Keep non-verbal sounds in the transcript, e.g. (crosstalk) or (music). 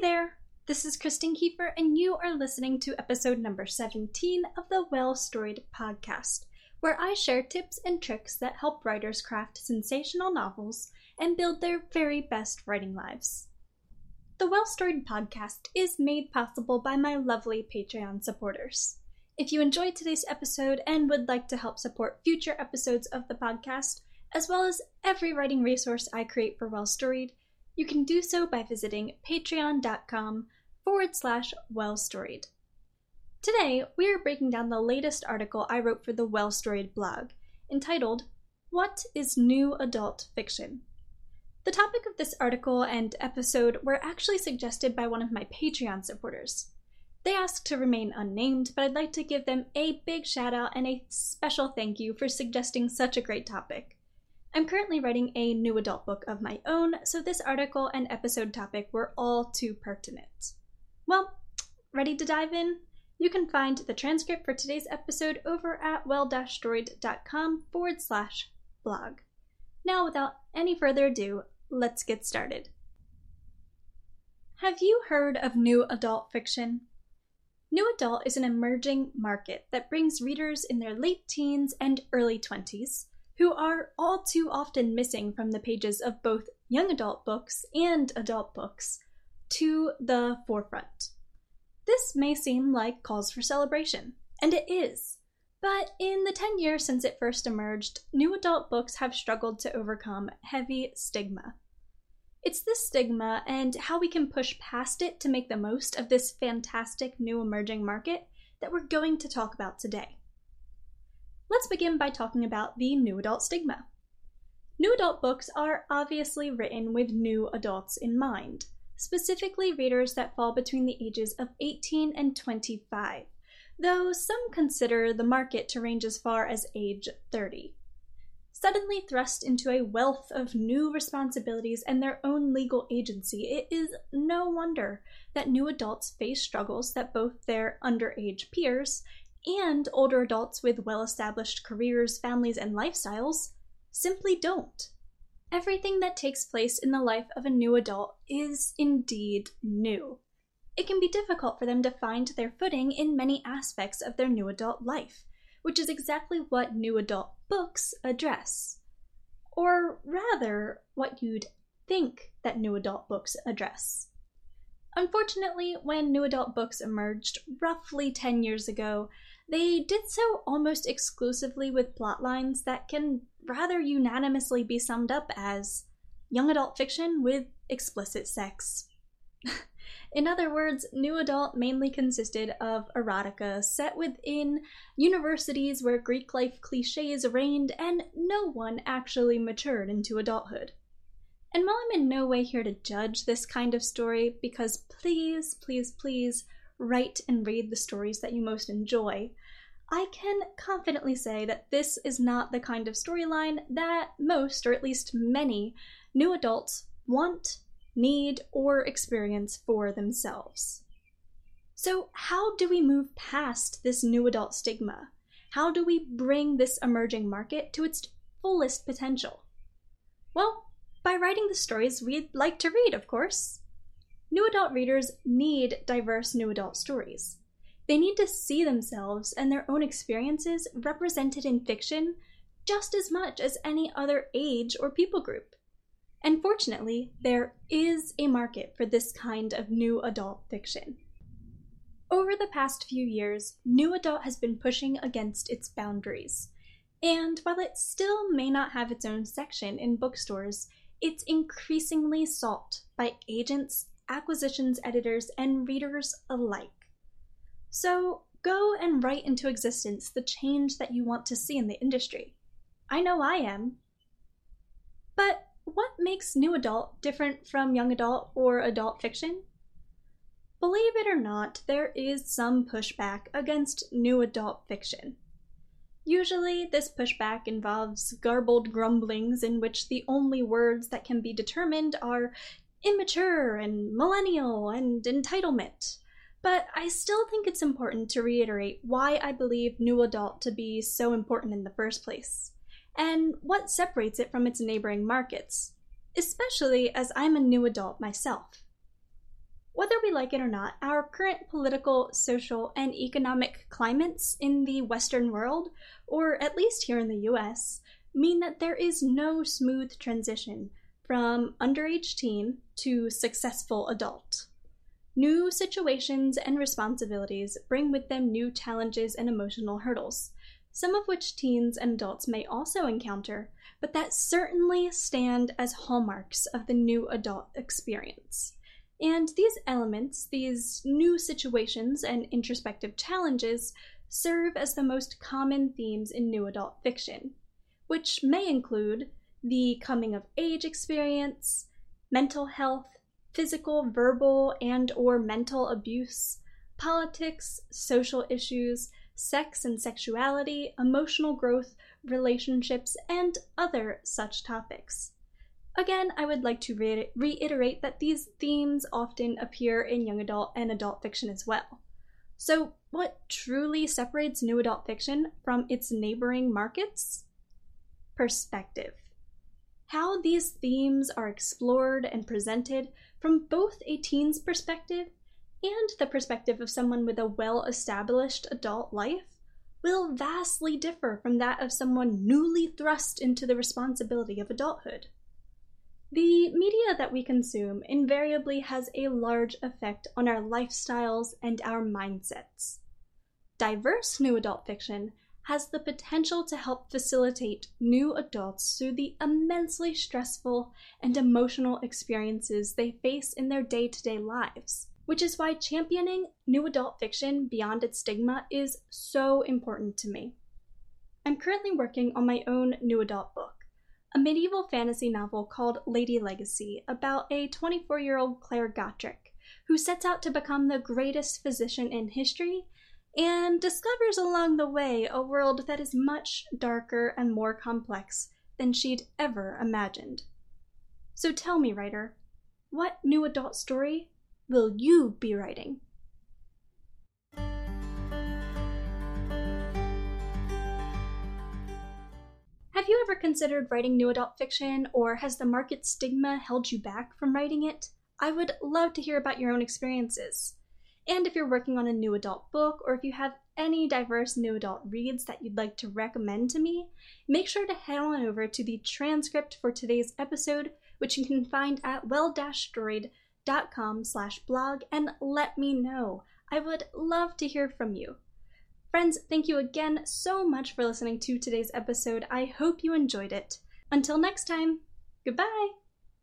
there! This is Kristen Kieffer, and you are listening to episode number 17 of the Well Storied podcast, where I share tips and tricks that help writers craft sensational novels and build their very best writing lives. The Well Storied podcast is made possible by my lovely Patreon supporters. If you enjoyed today's episode and would like to help support future episodes of the podcast, as well as every writing resource I create for Well Storied, you can do so by visiting patreon.com forward slash well storied. Today, we are breaking down the latest article I wrote for the Well Storied blog, entitled What is New Adult Fiction? The topic of this article and episode were actually suggested by one of my Patreon supporters. They asked to remain unnamed, but I'd like to give them a big shout out and a special thank you for suggesting such a great topic. I'm currently writing a new adult book of my own, so this article and episode topic were all too pertinent. Well, ready to dive in? You can find the transcript for today's episode over at well-storied.com forward slash blog. Now, without any further ado, let's get started. Have you heard of new adult fiction? New adult is an emerging market that brings readers in their late teens and early 20s who are all too often missing from the pages of both young adult books and adult books, to the forefront. This may seem like cause for celebration, and it is. But in the 10 years since it first emerged, new adult books have struggled to overcome heavy stigma. It's this stigma and how we can push past it to make the most of this fantastic new emerging market that we're going to talk about today. Let's begin by talking about the new adult stigma. New adult books are obviously written with new adults in mind, specifically readers that fall between the ages of 18 and 25, though some consider the market to range as far as age 30. Suddenly thrust into a wealth of new responsibilities and their own legal agency, it is no wonder that new adults face struggles that both their underage peers and older adults with well established careers, families, and lifestyles simply don't. Everything that takes place in the life of a new adult is indeed new. It can be difficult for them to find their footing in many aspects of their new adult life, which is exactly what new adult books address. Or rather, what you'd think that new adult books address. Unfortunately, when new adult books emerged roughly 10 years ago, they did so almost exclusively with plotlines that can rather unanimously be summed up as young adult fiction with explicit sex. (laughs) In other words, New Adult mainly consisted of erotica set within universities where Greek life cliches reigned and no one actually matured into adulthood. And while I'm in no way here to judge this kind of story, because please, please, please write and read the stories that you most enjoy, I can confidently say that this is not the kind of storyline that most, or at least many, new adults want, need, or experience for themselves. So, how do we move past this new adult stigma? How do we bring this emerging market to its fullest potential? Well, writing the stories we'd like to read, of course. New adult readers need diverse new adult stories. They need to see themselves and their own experiences represented in fiction just as much as any other age or people group. And fortunately, there is a market for this kind of new adult fiction. Over the past few years, New Adult has been pushing against its boundaries. And while it still may not have its own section in bookstores, it's increasingly sought by agents, acquisitions editors, and readers alike. So go and write into existence the change that you want to see in the industry. I know I am. But what makes new adult different from young adult or adult fiction? Believe it or not, there is some pushback against new adult fiction. Usually, this pushback involves garbled grumblings in which the only words that can be determined are immature and millennial and entitlement. But I still think it's important to reiterate why I believe New Adult to be so important in the first place, and what separates it from its neighboring markets, especially as I'm a new adult myself. Whether we like it or not, our current political, social, and economic climates in the Western world, or at least here in the US, mean that there is no smooth transition from underage teen to successful adult. New situations and responsibilities bring with them new challenges and emotional hurdles, some of which teens and adults may also encounter, but that certainly stand as hallmarks of the new adult experience. And these elements, these new situations and introspective challenges, serve as the most common themes in new adult fiction, which may include the coming of age experience, mental health, physical, verbal, and or mental abuse, politics, social issues, sex and sexuality, emotional growth, relationships, and other such topics. Again, I would like to re- reiterate that these themes often appear in young adult and adult fiction as well. So, what truly separates new adult fiction from its neighboring markets? Perspective. How these themes are explored and presented from both a teen's perspective and the perspective of someone with a well established adult life will vastly differ from that of someone newly thrust into the responsibility of adulthood. The media that we consume invariably has a large effect on our lifestyles and our mindsets. Diverse new adult fiction has the potential to help facilitate new adults through the immensely stressful and emotional experiences they face in their day to day lives, which is why championing new adult fiction beyond its stigma is so important to me. I'm currently working on my own new adult book, a medieval fantasy novel called Lady Legacy about a 24 year old Claire Gotrek who sets out to become the greatest physician in history and discovers along the way a world that is much darker and more complex than she'd ever imagined. So tell me, writer, what new adult story will you be writing? You ever considered writing new adult fiction, or has the market stigma held you back from writing it? I would love to hear about your own experiences. And if you're working on a new adult book, or if you have any diverse new adult reads that you'd like to recommend to me, make sure to head on over to the transcript for today's episode, which you can find at well-storied.com slash blog, and let me know. I would love to hear from you. Friends, thank you again so much for listening to today's episode. I hope you enjoyed it. Until next time, goodbye!